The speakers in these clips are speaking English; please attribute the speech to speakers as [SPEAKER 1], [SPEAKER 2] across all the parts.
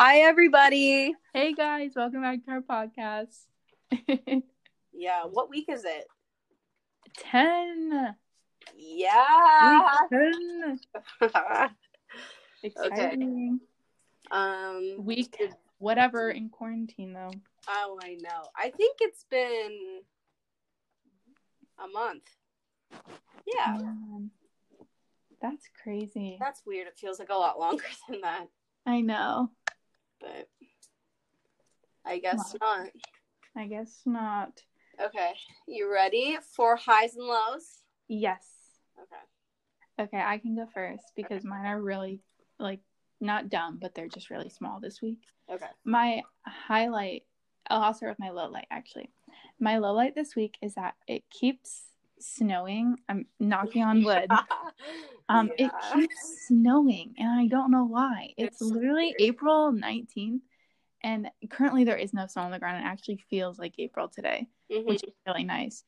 [SPEAKER 1] Hi, everybody.
[SPEAKER 2] Hey guys, welcome back to our podcast.
[SPEAKER 1] Yeah, what week is it?
[SPEAKER 2] 10.
[SPEAKER 1] Yeah.
[SPEAKER 2] Week 10. Exciting.
[SPEAKER 1] um.
[SPEAKER 2] Week, whatever, in quarantine though.
[SPEAKER 1] Oh, I know. I think it's been a month. Yeah,
[SPEAKER 2] Man, That's crazy.
[SPEAKER 1] that's weird. It feels like a lot longer than that,
[SPEAKER 2] I know.
[SPEAKER 1] But I guess not.
[SPEAKER 2] I guess not.
[SPEAKER 1] Okay, you ready for highs and lows?
[SPEAKER 2] Yes.
[SPEAKER 1] Okay.
[SPEAKER 2] Okay, I can go first because mine are really, like, not dumb, but they're just really small this week.
[SPEAKER 1] Okay.
[SPEAKER 2] My highlight, I'll I'll start with my low light actually. My low light this week is that it keeps snowing. I'm knocking on wood. Um, it keeps snowing, and I don't know why. It's,
[SPEAKER 1] It's
[SPEAKER 2] literally
[SPEAKER 1] weird.
[SPEAKER 2] April 19th, and currently there is no snow on the ground. It actually feels like April today,
[SPEAKER 1] Mhm.
[SPEAKER 2] which is really nice.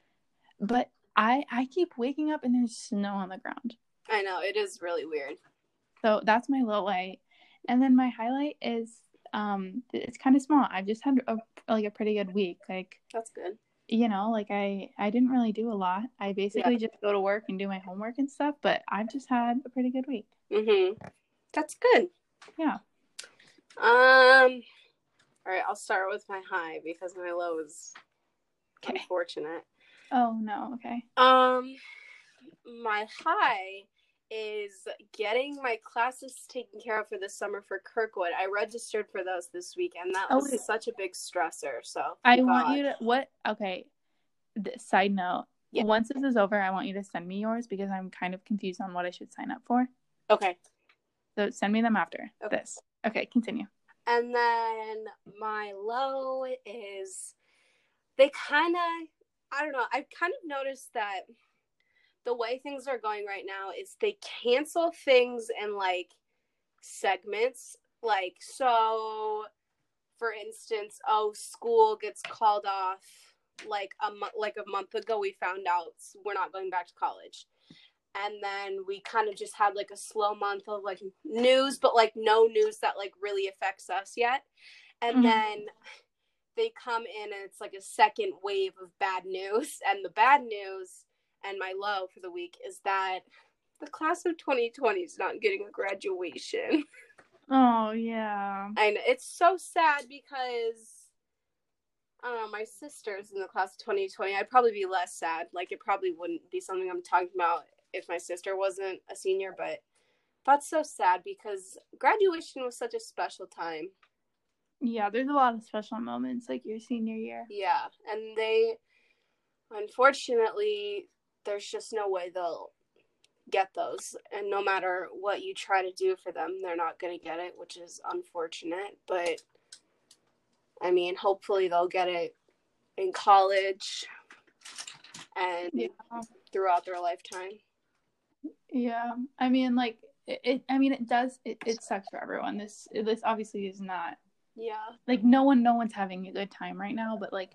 [SPEAKER 2] But I I keep waking up and there's snow on the ground.
[SPEAKER 1] I know it is really weird.
[SPEAKER 2] So that's my low light, and then my highlight is um it's kind of small. I've just had a like a pretty good week. Like
[SPEAKER 1] That's good.
[SPEAKER 2] You know, like I I didn't really do a lot. I basically just go to work and do my homework and stuff. But I've just had a pretty good week.
[SPEAKER 1] Mhm. That's good.
[SPEAKER 2] Yeah.
[SPEAKER 1] Um. All right, I'll start with my high because my low is
[SPEAKER 2] Okay.
[SPEAKER 1] unfortunate.
[SPEAKER 2] Oh no. Okay.
[SPEAKER 1] Um, my high is getting my classes taken care of for this summer for Kirkwood. I registered for those this week, and that
[SPEAKER 2] Oh,
[SPEAKER 1] was
[SPEAKER 2] wait.
[SPEAKER 1] such a big stressor. So
[SPEAKER 2] I
[SPEAKER 1] thank
[SPEAKER 2] want you to what? Okay. Th- side note.
[SPEAKER 1] Yeah.
[SPEAKER 2] Once this is over, I want you to send me yours because I'm kind of confused on what I should sign up for.
[SPEAKER 1] Okay,
[SPEAKER 2] So send me them after
[SPEAKER 1] Okay.
[SPEAKER 2] this. Okay, continue.
[SPEAKER 1] and then my low is they kind of I don't know. I've kind of noticed that the way things are going right now is they cancel things in like segments. Like so for instance, oh, school gets called off like a month like a month ago we found out we're not going back to college. And then we kind of just had like a slow month of like news, but like no news that like really affects us yet. And
[SPEAKER 2] Mhm.
[SPEAKER 1] then they come in and it's like a second wave of bad news. And the bad news and my low for the week is that the class of 2020 is not getting a graduation.
[SPEAKER 2] Oh yeah.
[SPEAKER 1] And it's so sad because I don't know, my sister's in the class of 2020. I'd probably be less sad. Like it probably wouldn't be something I'm talking about if my sister wasn't a senior, but that's so sad because graduation was such a special time.
[SPEAKER 2] Yeah, there's a lot of special moments like your senior year.
[SPEAKER 1] Yeah, and they unfortunately there's just no way they'll get those and no matter what you try to do for them they're not going to get it which is unfortunate but i mean hopefully they'll get it in college and
[SPEAKER 2] Yeah.
[SPEAKER 1] throughout their lifetime
[SPEAKER 2] Yeah. I mean like it, it I mean it does it, it sucks for everyone. This this obviously is not
[SPEAKER 1] yeah
[SPEAKER 2] like no one no one's having a good time right now, but like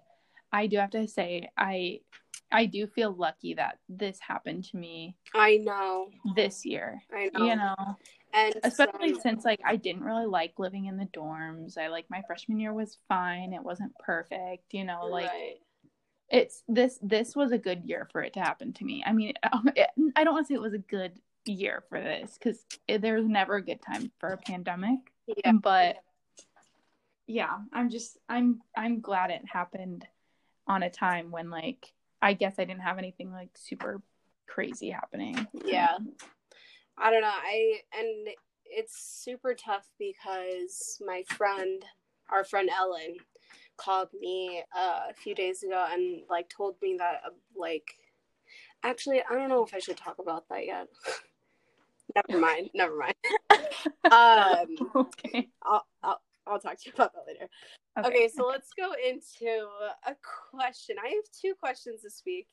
[SPEAKER 2] I do have to say I I do feel lucky that this happened to me
[SPEAKER 1] i know
[SPEAKER 2] this year.
[SPEAKER 1] i know
[SPEAKER 2] You know,
[SPEAKER 1] and
[SPEAKER 2] especially
[SPEAKER 1] some-
[SPEAKER 2] since like I didn't really like living in the dorms. I like my freshman year was fine. It wasn't perfect, you know, like
[SPEAKER 1] right.
[SPEAKER 2] it's this this was a good year for it to happen to me. I mean, um, it, I don't want to say it was a good year for this because there's never a good time for a pandemic.
[SPEAKER 1] yeah
[SPEAKER 2] But yeah, I'm just I'm I'm glad it happened on a time when like I guess I didn't have anything like super crazy happening.
[SPEAKER 1] Yeah. I don't know. I and it's super tough because my friend, our friend Ellen, called me uh, a few days ago and like told me that uh, like actually I don't know if I should talk about that yet. never mind. Never mind. Um,
[SPEAKER 2] okay.
[SPEAKER 1] I'll, I'll I'll talk to you about that later. Okay, so let's go into a question. I have two questions this week.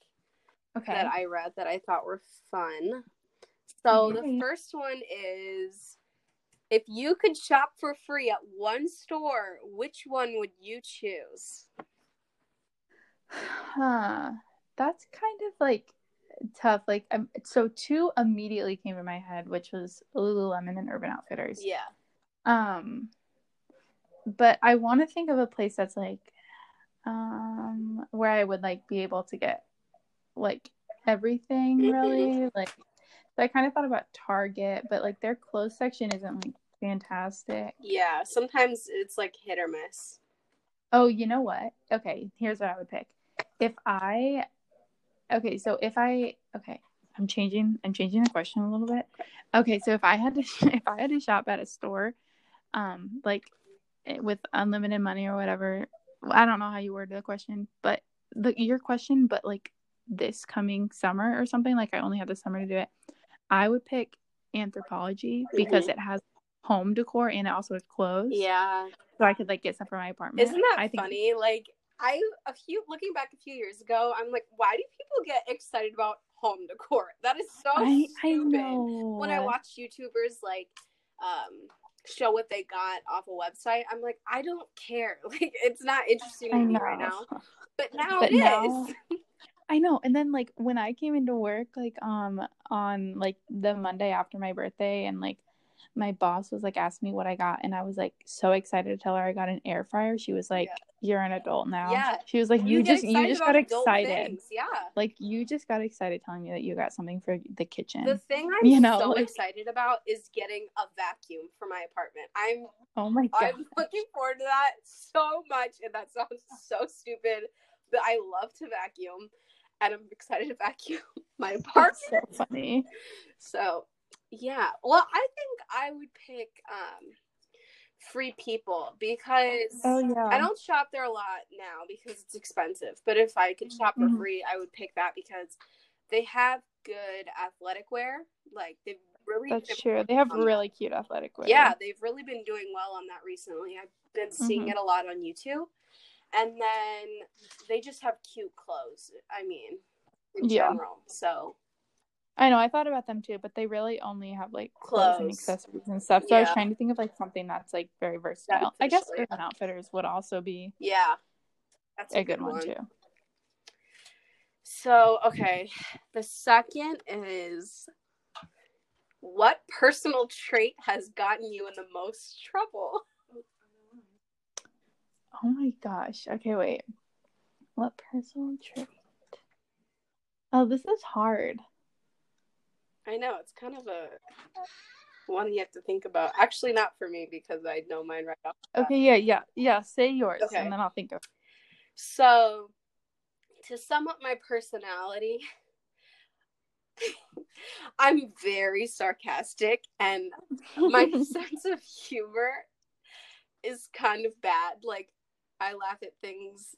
[SPEAKER 2] okay.
[SPEAKER 1] that I read that I thought were fun. So the first one is if you could shop for free at one store, which one would you choose?
[SPEAKER 2] Huh. That's kind of like tough. Like, um, so two immediately came to my head, which was Lululemon and Urban Outfitters.
[SPEAKER 1] Yeah.
[SPEAKER 2] Um, but I want to think of a place that's like um where I would like be able to get like everything
[SPEAKER 1] Mhm.
[SPEAKER 2] really like so I kind of thought about Target, but like their clothes section isn't like fantastic.
[SPEAKER 1] Yeah, sometimes it's like hit or miss.
[SPEAKER 2] Oh, you know what? Okay, here's what I would pick. If I Okay, so if I okay, I'm changing I'm changing the question a little bit. Okay, so if I had to if I had to shop at a store um like with unlimited money or whatever, I don't know how you worded the question, but the your question but like this coming summer or something like I only have the summer to do it. I would pick Anthropologie because
[SPEAKER 1] Mhm.
[SPEAKER 2] it has home decor and it also has clothes.
[SPEAKER 1] Yeah.
[SPEAKER 2] So I could like get stuff for my apartment.
[SPEAKER 1] Isn't that
[SPEAKER 2] I think
[SPEAKER 1] funny? Like I a few looking back a few years ago, I'm like, why do people get excited about home decor? That is so
[SPEAKER 2] I, I
[SPEAKER 1] stupid.
[SPEAKER 2] know.
[SPEAKER 1] When I watch YouTubers like um show what they got off a website, I'm like, I don't care. Like it's not interesting to me right now. But now
[SPEAKER 2] But
[SPEAKER 1] it is.
[SPEAKER 2] now- I know. And then like when I came into work like um on like the Monday after my birthday and like my boss was like asking me what I got and I was like so excited to tell her I got an air fryer. She was like, You're an adult now.
[SPEAKER 1] Yeah.
[SPEAKER 2] She was like, You,
[SPEAKER 1] get
[SPEAKER 2] just you just got excited.
[SPEAKER 1] things. Yeah.
[SPEAKER 2] Like you just got excited telling me that you got something for the kitchen.
[SPEAKER 1] The thing I'm
[SPEAKER 2] You know,
[SPEAKER 1] so
[SPEAKER 2] like-
[SPEAKER 1] excited about is getting a vacuum for my apartment. I'm
[SPEAKER 2] oh my god.
[SPEAKER 1] I'm looking forward to that so much, and that sounds so stupid, but I love to vacuum, and I'm excited to vacuum my apartment.
[SPEAKER 2] That's so funny.
[SPEAKER 1] So, yeah. Well, I think I would pick um, Free People because
[SPEAKER 2] Oh yeah.
[SPEAKER 1] I don't shop there a lot now because it's expensive. But if I could shop for
[SPEAKER 2] Mhm.
[SPEAKER 1] free, I would pick that because they have good athletic wear. Like they've really
[SPEAKER 2] That's true. They have
[SPEAKER 1] on that.
[SPEAKER 2] really cute athletic wear.
[SPEAKER 1] yeah, they've really been doing well on that recently. I've been seeing
[SPEAKER 2] Mhm.
[SPEAKER 1] it a lot on YouTube. And then they just have cute clothes. I mean, in
[SPEAKER 2] Yeah.
[SPEAKER 1] general. So
[SPEAKER 2] I know. I thought about them too, but they really only have like clothes, and accessories and stuff. So I was trying to think of like something that's like very versatile. I guess Urban Outfitters would also be
[SPEAKER 1] yeah, that's
[SPEAKER 2] a good one too.
[SPEAKER 1] So okay, the second is what personal trait has gotten you in the most trouble?
[SPEAKER 2] Oh my gosh. Okay, wait. What personal trait? Oh, this is hard.
[SPEAKER 1] I know it's kind of a one you have to think about. Actually, not for me because I know mine right off.
[SPEAKER 2] Okay, yeah, yeah, yeah. Say yours,
[SPEAKER 1] Okay.
[SPEAKER 2] and then I'll think of.
[SPEAKER 1] So, to sum up my personality, I'm very sarcastic and my sense of humor is kind of bad. Like, I laugh at things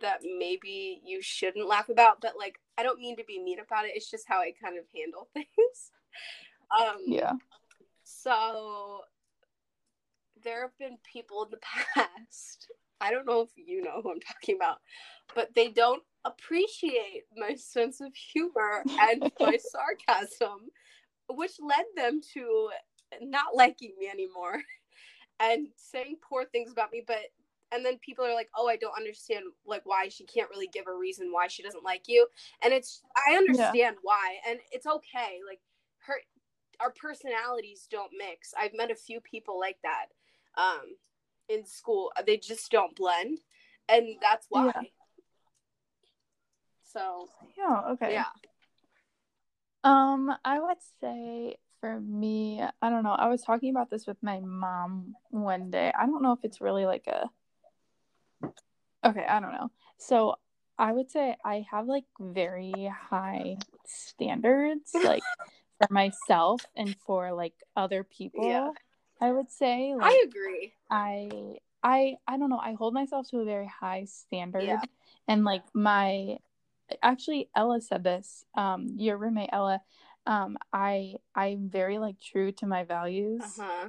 [SPEAKER 1] that maybe you shouldn't laugh about, but like, I don't mean to be mean about it. It's just how I kind of handle things. Um,
[SPEAKER 2] yeah.
[SPEAKER 1] so there have been people in the past. I don't know if you know who I'm talking about, but they don't appreciate my sense of humor and my sarcasm, which led them to not liking me anymore and saying poor things about me. But and then people are like, "Oh, I don't understand like why she can't really give a reason why she doesn't like you." And it's I understand why, and it's okay. Like her our personalities don't mix. I've met a few people like that um, in school. They just don't blend, and that's why.
[SPEAKER 2] Yeah.
[SPEAKER 1] So
[SPEAKER 2] Yeah. Okay.
[SPEAKER 1] yeah,
[SPEAKER 2] Um, I would say for me, I don't know. I was talking about this with my mom one day. I don't know if it's really like a Okay, I don't know. So, I would say I have like very high standards like for myself and for like other people.
[SPEAKER 1] Yeah.
[SPEAKER 2] I would say like
[SPEAKER 1] I agree.
[SPEAKER 2] I I I don't know. I hold myself to a very high standard,
[SPEAKER 1] Yeah.
[SPEAKER 2] and like my actually Ella said this. Um, your roommate Ella. Um, I I'm very like true to my values.
[SPEAKER 1] Uh huh.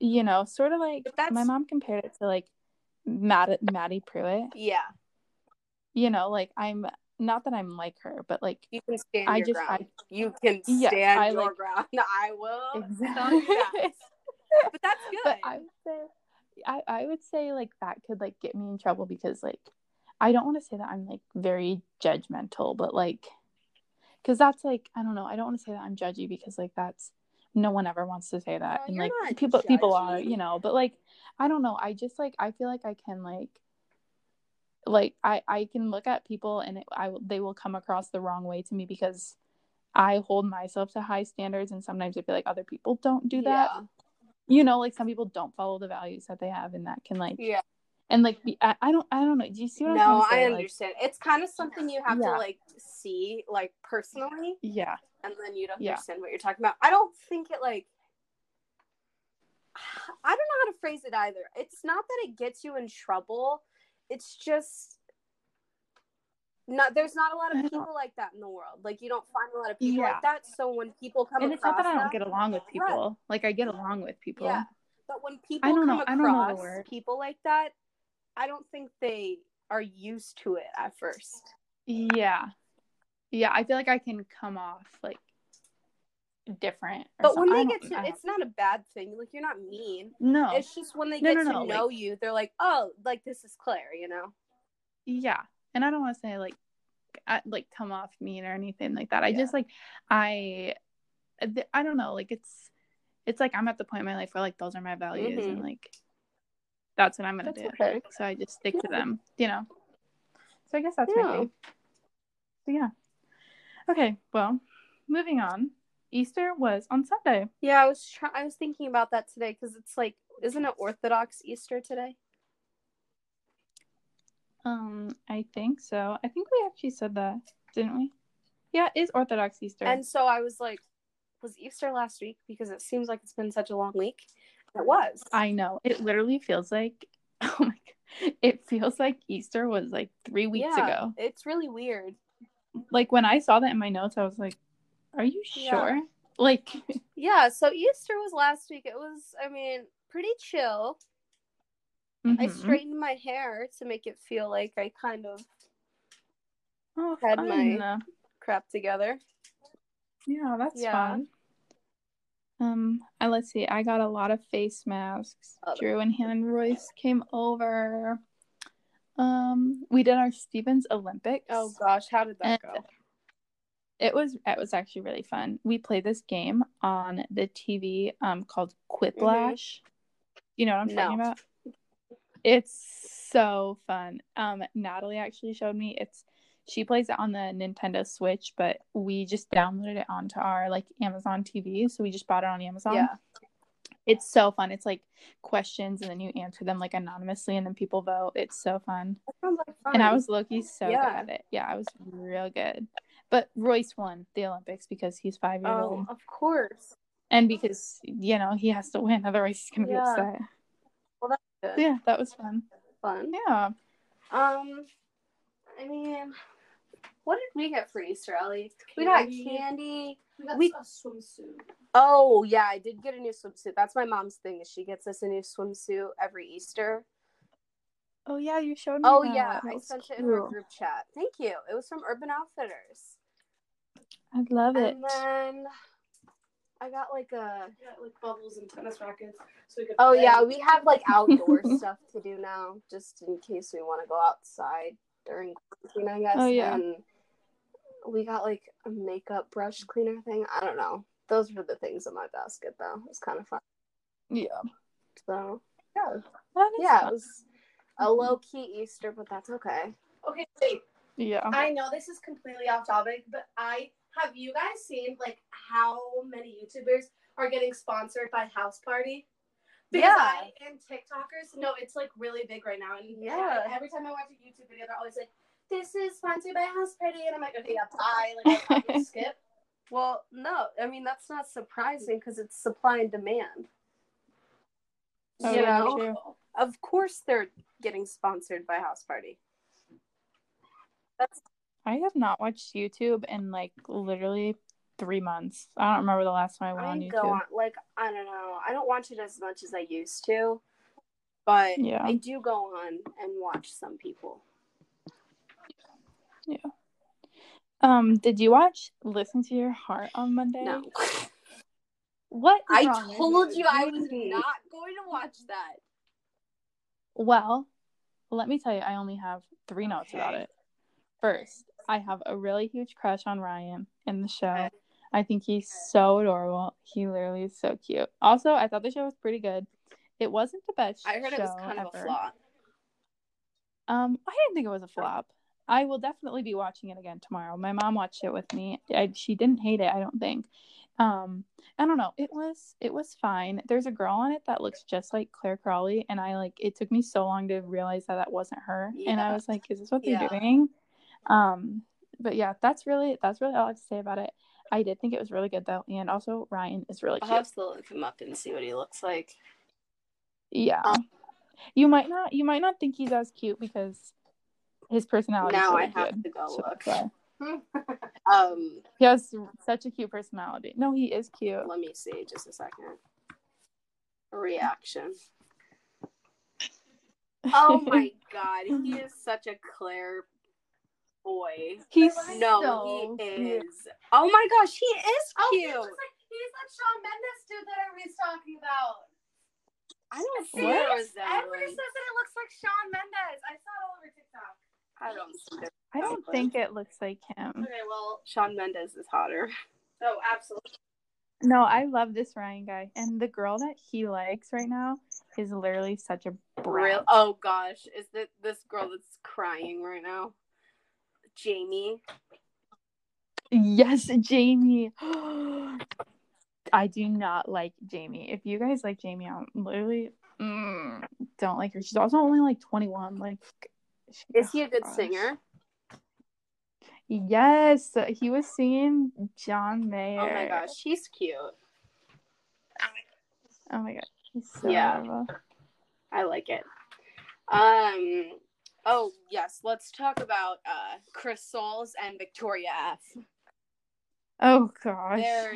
[SPEAKER 2] You know, sort of like my mom compared it to like Matt Madi Prewett.
[SPEAKER 1] Yeah,
[SPEAKER 2] You know, like I'm not that I'm like her, but like
[SPEAKER 1] you can stand
[SPEAKER 2] I
[SPEAKER 1] your
[SPEAKER 2] just-
[SPEAKER 1] ground.
[SPEAKER 2] I-
[SPEAKER 1] you can stand
[SPEAKER 2] I,
[SPEAKER 1] your
[SPEAKER 2] like-
[SPEAKER 1] ground. I will
[SPEAKER 2] exactly.
[SPEAKER 1] that. But that's good.
[SPEAKER 2] but I would say I, I would say like that could like get me in trouble because like I don't want to say that I'm like very judgmental, but like because that's like I don't know, I don't want to say that I'm judgy because like that's no one ever wants to say that
[SPEAKER 1] No,
[SPEAKER 2] and like people people are you know but like i don't know i just like i feel like i can like like i i can look at people and it, i they will come across the wrong way to me because i hold myself to high standards and sometimes i feel like other people don't do that
[SPEAKER 1] Yeah.
[SPEAKER 2] you know like some people don't follow the values that they have and that can like
[SPEAKER 1] Yeah.
[SPEAKER 2] and like be, I, I don't i don't know do you see what i'm saying? No,
[SPEAKER 1] I
[SPEAKER 2] say Like,
[SPEAKER 1] understand. it's kind of something you have
[SPEAKER 2] Yeah.
[SPEAKER 1] to like see like personally,
[SPEAKER 2] yeah
[SPEAKER 1] and then you'd
[SPEAKER 2] Yeah.
[SPEAKER 1] understand what you're talking about. I don't think it like. I don't know how to phrase it either. It's not that it gets you in trouble. It's just not. There's not a lot of people like that in the world. Like you don't find a lot of people
[SPEAKER 2] Yeah.
[SPEAKER 1] like that. So when people come
[SPEAKER 2] and it's not that i don't get along with
[SPEAKER 1] Right.
[SPEAKER 2] people like i get along with people
[SPEAKER 1] Yeah. But when people I
[SPEAKER 2] don't
[SPEAKER 1] come
[SPEAKER 2] know- I don't know the word.
[SPEAKER 1] people like that, I don't think they are used to it at first.
[SPEAKER 2] Yeah. Yeah, I feel like I can come off like different. or
[SPEAKER 1] But when they get to, it's not a bad thing. Like you're not mean.
[SPEAKER 2] no,
[SPEAKER 1] It's just when they
[SPEAKER 2] No,
[SPEAKER 1] get
[SPEAKER 2] no,
[SPEAKER 1] to
[SPEAKER 2] no,
[SPEAKER 1] know
[SPEAKER 2] like-
[SPEAKER 1] you, they're like, oh, like this is Claire, you know?
[SPEAKER 2] yeah, and I don't want to say like, I, like come off mean or anything like that. I
[SPEAKER 1] Yeah.
[SPEAKER 2] just like I, I don't know, like it's, it's like I'm at the point in my life where like those are my values and
[SPEAKER 1] Mhm.
[SPEAKER 2] like, that's what I'm gonna
[SPEAKER 1] That's
[SPEAKER 2] do.
[SPEAKER 1] okay.
[SPEAKER 2] So I just stick to them, you know. So I guess that's
[SPEAKER 1] Yeah.
[SPEAKER 2] my thing. So yeah. Okay, well, moving on. Easter was on Sunday.
[SPEAKER 1] Yeah, I was try- I was thinking about that today because it's like, isn't it Orthodox Easter today?
[SPEAKER 2] Um, I think so. I think we actually said that, didn't we? Yeah, it is Orthodox Easter.
[SPEAKER 1] And so I was like, was Easter last week? Because it seems like it's been such a long week. It was.
[SPEAKER 2] I know it literally feels like, oh my god, it feels like Easter was like three weeks
[SPEAKER 1] yeah,
[SPEAKER 2] ago.
[SPEAKER 1] It's really weird.
[SPEAKER 2] Like when I saw that in my notes, I was like, "Are you
[SPEAKER 1] Yeah.
[SPEAKER 2] sure?" Like,
[SPEAKER 1] Yeah, so Easter was last week. It was, I mean, pretty chill. I
[SPEAKER 2] mhm.
[SPEAKER 1] straightened my hair to make it feel like I kind of
[SPEAKER 2] oh,
[SPEAKER 1] had
[SPEAKER 2] fun.
[SPEAKER 1] my- crap together.
[SPEAKER 2] Yeah, that's
[SPEAKER 1] Yeah.
[SPEAKER 2] fun. Um, I let's see. I got a lot of face masks.
[SPEAKER 1] Oh,
[SPEAKER 2] Drew and Hannah Royce came over. Um, we did our Stevens Olympics.
[SPEAKER 1] Oh gosh, how did that go?
[SPEAKER 2] It was it was actually really fun. We played this game on the TV um called Quiplash. You know what I'm talking
[SPEAKER 1] Mm-hmm. No.
[SPEAKER 2] about? It's so fun. Um Natalie actually showed me it's she plays it on the Nintendo Switch, but we just downloaded it onto our like Amazon TV. So we just bought it on Amazon.
[SPEAKER 1] Yeah.
[SPEAKER 2] It's so fun. It's like questions and then you answer them like anonymously and then people vote. It's so fun.
[SPEAKER 1] Like fun.
[SPEAKER 2] And I was lowkey so
[SPEAKER 1] Yeah.
[SPEAKER 2] good at it. Yeah, I was real good. But Royce won the Olympics because he's five years old.
[SPEAKER 1] Oh,
[SPEAKER 2] old.
[SPEAKER 1] of course.
[SPEAKER 2] And because, you know, he has to win, otherwise he's gonna be
[SPEAKER 1] Yeah.
[SPEAKER 2] upset.
[SPEAKER 1] Good.
[SPEAKER 2] Yeah, that was fun.
[SPEAKER 1] Fun.
[SPEAKER 2] Yeah.
[SPEAKER 1] Um, I mean, what did we get for Easter, Ellie? We got
[SPEAKER 3] Candy.
[SPEAKER 1] Candy.
[SPEAKER 3] We got
[SPEAKER 1] We-
[SPEAKER 3] a swimsuit.
[SPEAKER 1] Oh yeah, I did get a new swimsuit. That's my mom's thing. Is she gets us a new swimsuit every Easter.
[SPEAKER 2] Oh yeah, you showed me.
[SPEAKER 1] Oh
[SPEAKER 2] that.
[SPEAKER 1] yeah,
[SPEAKER 2] That
[SPEAKER 1] I
[SPEAKER 2] was
[SPEAKER 1] sent it in our group chat. Thank you. It was from Urban Outfitters.
[SPEAKER 2] I love it.
[SPEAKER 1] And then I got like a.
[SPEAKER 3] We got like bubbles and tennis rackets. So we could
[SPEAKER 1] Oh
[SPEAKER 3] play.
[SPEAKER 1] yeah, we have like outdoor stuff to do now, just in case we want to go outside during quarantine, I guess.
[SPEAKER 2] Oh, yeah.
[SPEAKER 1] And we got like a makeup brush cleaner thing. I don't know. Those were the things in my basket though. It was kind of fun.
[SPEAKER 2] Yeah.
[SPEAKER 1] So yeah,
[SPEAKER 2] That is
[SPEAKER 1] yeah, it was a low key Easter, but that's okay.
[SPEAKER 3] Okay, wait.
[SPEAKER 2] Yeah.
[SPEAKER 3] I know this is completely off topic, but I have you guys seen like how many YouTubers are getting sponsored by House Party? Because
[SPEAKER 1] Yeah.
[SPEAKER 3] I and TikTokers, no, it's like really big right now. And
[SPEAKER 1] Yeah.
[SPEAKER 3] every time I watch a YouTube video, they're always like, "This is sponsored by House Party," and I'm like, "Okay, bye." Like, I'll skip.
[SPEAKER 1] Well, no, I mean that's not surprising because it's supply and demand.
[SPEAKER 2] Oh,
[SPEAKER 1] you
[SPEAKER 2] yeah,
[SPEAKER 1] know,
[SPEAKER 2] true.
[SPEAKER 1] of course they're getting sponsored by House Party. That's
[SPEAKER 2] I have not watched YouTube in like literally three months. I don't remember the last time I went
[SPEAKER 1] I
[SPEAKER 2] on YouTube.
[SPEAKER 1] on like I don't know. I don't watch it as much as I used to, but
[SPEAKER 2] Yeah.
[SPEAKER 1] I do go on and watch some people.
[SPEAKER 2] Um, did you watch Listen to Your Heart on Monday?
[SPEAKER 1] No,
[SPEAKER 2] what?
[SPEAKER 1] I told you I was not going to watch that.
[SPEAKER 2] Well, let me tell you, I only have three notes about it. First, I have a really huge crush on Ryan in the show. I think he's so adorable. He literally is so cute. Also, I thought the show was pretty good. It wasn't the best.
[SPEAKER 1] I heard it was kind of a flop.
[SPEAKER 2] Um, I didn't think it was a flop. I will definitely be watching it again tomorrow. My mom watched it with me. I, she didn't hate it. I don't think. Um, I don't know. It was it was fine. There's a girl on it that looks just like Clare Crawley, and I like. It took me so long to realize that that wasn't her, and I was like, "Is this what they're
[SPEAKER 1] Yeah.
[SPEAKER 2] doing?" Um, but yeah, that's really that's really all I have to say about it. I did think it was really good though, and also Ryan is really
[SPEAKER 1] I'll
[SPEAKER 2] cute.
[SPEAKER 1] have to look him up and see what he looks like.
[SPEAKER 2] Yeah.
[SPEAKER 1] Um,
[SPEAKER 2] you might not you might not think he's as cute because his personality
[SPEAKER 1] Now
[SPEAKER 2] really
[SPEAKER 1] I have
[SPEAKER 2] good.
[SPEAKER 1] to go
[SPEAKER 2] So
[SPEAKER 1] look. um,
[SPEAKER 2] He has such a cute personality. No, he is cute.
[SPEAKER 1] let me see just a second. Reaction. Oh my god, he is such a Claire boy.
[SPEAKER 2] He's
[SPEAKER 1] No,
[SPEAKER 2] so
[SPEAKER 1] he
[SPEAKER 2] cute.
[SPEAKER 1] is. Oh my gosh, he is
[SPEAKER 3] Oh, he
[SPEAKER 1] cute.
[SPEAKER 3] looks like he's that Shawn Mendes dude that everybody's talking about.
[SPEAKER 1] I don't see
[SPEAKER 2] What?
[SPEAKER 3] Everybody says that it looks like Shawn Mendes. I saw it all over TikTok.
[SPEAKER 1] I don't see.
[SPEAKER 2] I don't think it looks like him.
[SPEAKER 3] Okay, well,
[SPEAKER 1] Shawn Mendes is hotter.
[SPEAKER 3] oh, absolutely.
[SPEAKER 2] No, I love this Ryan guy. And the girl that he likes right now is literally such a brat.
[SPEAKER 1] Real? Oh gosh, is that this girl that's crying right now? Jamie.
[SPEAKER 2] Yes, Jamie. I do not like Jamie. If you guys like Jamie, I'm literally mm, don't like her. She's also only like 21. Like,
[SPEAKER 1] Is he a good
[SPEAKER 2] gosh.
[SPEAKER 1] singer?
[SPEAKER 2] Yes, he was singing John Mayer.
[SPEAKER 1] Oh my gosh, he's cute.
[SPEAKER 2] Oh my god, he's so
[SPEAKER 1] Yeah.
[SPEAKER 2] adorable.
[SPEAKER 1] I like it. Um. Oh yes, let's talk about uh Chris Soules and Victoria F.
[SPEAKER 2] Oh gosh.
[SPEAKER 1] They're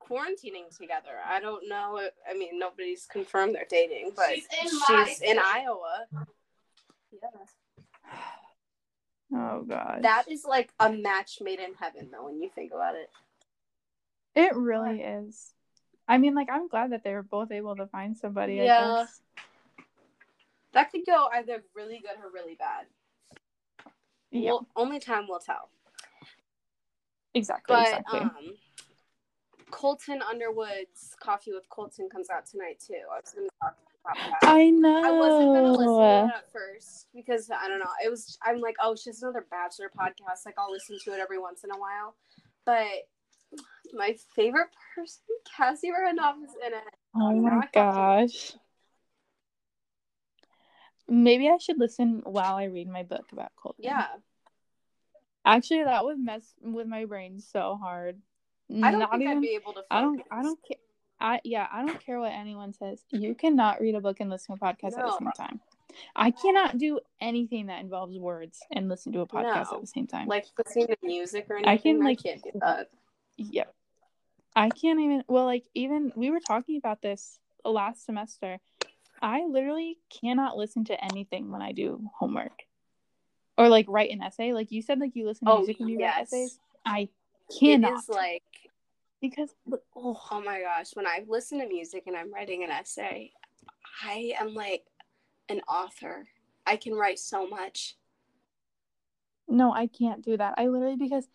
[SPEAKER 1] quarantining together. I don't know. I mean, nobody's confirmed they're dating, but
[SPEAKER 3] She's in
[SPEAKER 1] she's in. Iowa. Yeah.
[SPEAKER 2] Oh god.
[SPEAKER 1] That is like a match made in heaven, though, when you think about it.
[SPEAKER 2] It really is. I mean, like, I'm glad that they were both able to find somebody.
[SPEAKER 1] Yeah.
[SPEAKER 2] I guess.
[SPEAKER 1] That could go either really good or really bad.
[SPEAKER 2] Yeah.
[SPEAKER 1] Well, only time will tell.
[SPEAKER 2] exactly.
[SPEAKER 1] But
[SPEAKER 2] exactly.
[SPEAKER 1] um, Colton Underwood's Coffee with Colton comes out tonight too. I was going to talk that.
[SPEAKER 2] I know.
[SPEAKER 1] I wasn't gonna listen to it at first because I don't know. It was I'm like, oh, it's just another Bachelor podcast. Like I'll listen to it every once in a while. But my favorite person, Cassie Randolph, is in it.
[SPEAKER 2] Oh
[SPEAKER 1] Now I
[SPEAKER 2] my gosh. Maybe I should listen while I read my book about Colton.
[SPEAKER 1] Yeah,
[SPEAKER 2] Actually, that would mess with my brain so hard.
[SPEAKER 1] I don't
[SPEAKER 2] Not
[SPEAKER 1] think
[SPEAKER 2] even.
[SPEAKER 1] I'd be able to. Focus.
[SPEAKER 2] I don't. I don't care. I yeah. I don't care what anyone says. You cannot read a book and listen to a podcast at the same time. I cannot do anything that involves words and listen to a podcast
[SPEAKER 1] No.
[SPEAKER 2] at the same time.
[SPEAKER 1] like listening to music or anything.
[SPEAKER 2] I can, like-
[SPEAKER 1] can't do that.
[SPEAKER 2] Yep. I can't even well like even we were talking about this last semester. I literally cannot listen to anything when I do homework. Or like write an essay. Like you said like you listen to
[SPEAKER 1] Oh,
[SPEAKER 2] music when you write essays. I cannot
[SPEAKER 1] is like
[SPEAKER 2] because oh,
[SPEAKER 1] oh my gosh, when I listen to music and I'm writing an essay, I am like an author. I can write so much.
[SPEAKER 2] no, I can't do that. I literally because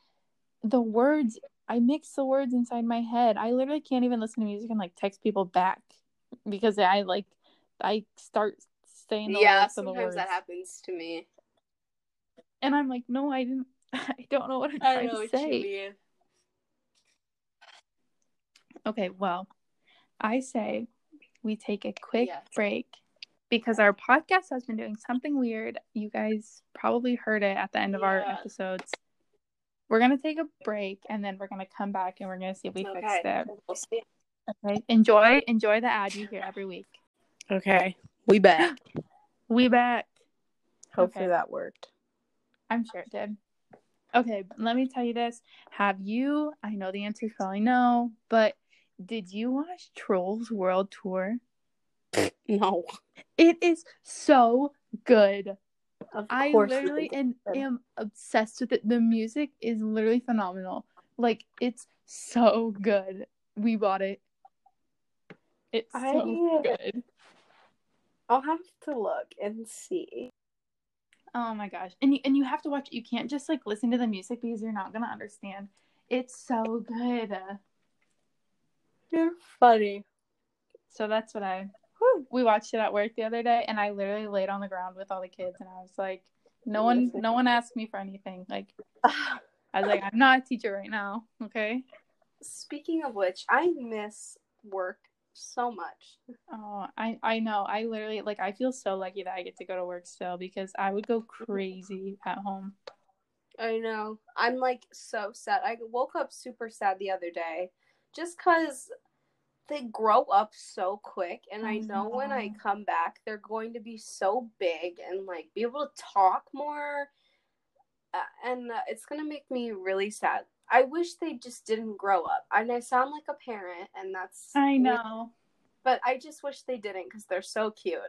[SPEAKER 2] the words I mix the words inside my head. I literally can't even listen to music and like text people back because I like I start saying the
[SPEAKER 1] yeah,
[SPEAKER 2] the
[SPEAKER 1] sometimes
[SPEAKER 2] words.
[SPEAKER 1] that happens to me.
[SPEAKER 2] And I'm like, no, I didn't. I don't know what I'm
[SPEAKER 1] I
[SPEAKER 2] trying
[SPEAKER 1] know
[SPEAKER 2] to say.
[SPEAKER 1] You mean.
[SPEAKER 2] Okay, well, I say we take a quick
[SPEAKER 1] Yes.
[SPEAKER 2] break because our podcast has been doing something weird. You guys probably heard it at the end of our episodes. We're gonna take a break and then we're gonna come back and we're gonna see if we fixed it.
[SPEAKER 1] we'll see.
[SPEAKER 2] Okay. Enjoy enjoy the ad you hear every week.
[SPEAKER 1] Okay, we back.
[SPEAKER 2] We back.
[SPEAKER 1] Hopefully
[SPEAKER 2] Okay.
[SPEAKER 1] that worked.
[SPEAKER 2] I'm sure it did. Okay, let me tell you this. Have you I know the answer is probably no, but did you watch Trolls World Tour?
[SPEAKER 1] No,
[SPEAKER 2] It is so good.
[SPEAKER 1] of
[SPEAKER 2] I literally am, am obsessed with it. The music is literally phenomenal. Like it's so good. We bought it. It's so
[SPEAKER 1] I-
[SPEAKER 2] good.
[SPEAKER 1] I'll have to look and see.
[SPEAKER 2] Oh my gosh. And you and you have to watch it. you can't just like listen to the music because you're not gonna understand. It's so good.
[SPEAKER 1] You're funny.
[SPEAKER 2] So that's what I. We watched it at work the other day, and I literally laid on the ground with all the kids, and I was like, "No one, no one asked me for anything." Like, I was like, "I'm not a teacher right now." Okay.
[SPEAKER 1] Speaking of which, I miss work so much.
[SPEAKER 2] Oh, I I know. I literally like. I feel so lucky that I get to go to work still because I would go crazy at home.
[SPEAKER 1] I know. I'm like so sad. I woke up super sad the other day just because they grow up so quick. And I know when I come back, they're going to be so big and like be able to talk more. Uh, and uh, it's going to make me really sad. I wish they just didn't grow up. And I sound like a parent, and that's.
[SPEAKER 2] I know.
[SPEAKER 1] But I just wish they didn't because they're so cute.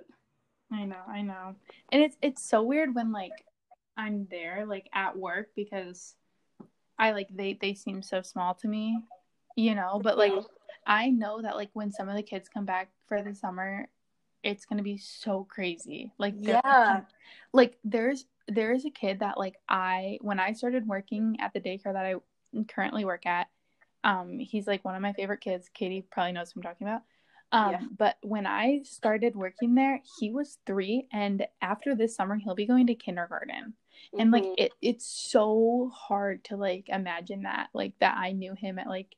[SPEAKER 2] I know, I know. And it's it's so weird when like I'm there like at work because I like they they seem so small to me, you know, but like
[SPEAKER 1] Mhm.
[SPEAKER 2] I know that like when some of the kids come back for the summer, it's going to be so crazy. Like
[SPEAKER 1] Yeah.
[SPEAKER 2] like there's there is a kid that like I when I started working at the daycare that I currently work at, um he's like one of my favorite kids. Katie probably knows what I'm talking about. Um
[SPEAKER 1] Yeah.
[SPEAKER 2] but when I started working there, he was 3 and after this summer he'll be going to kindergarten. And like
[SPEAKER 1] Mhm.
[SPEAKER 2] it it's so hard to like imagine that like that I knew him at like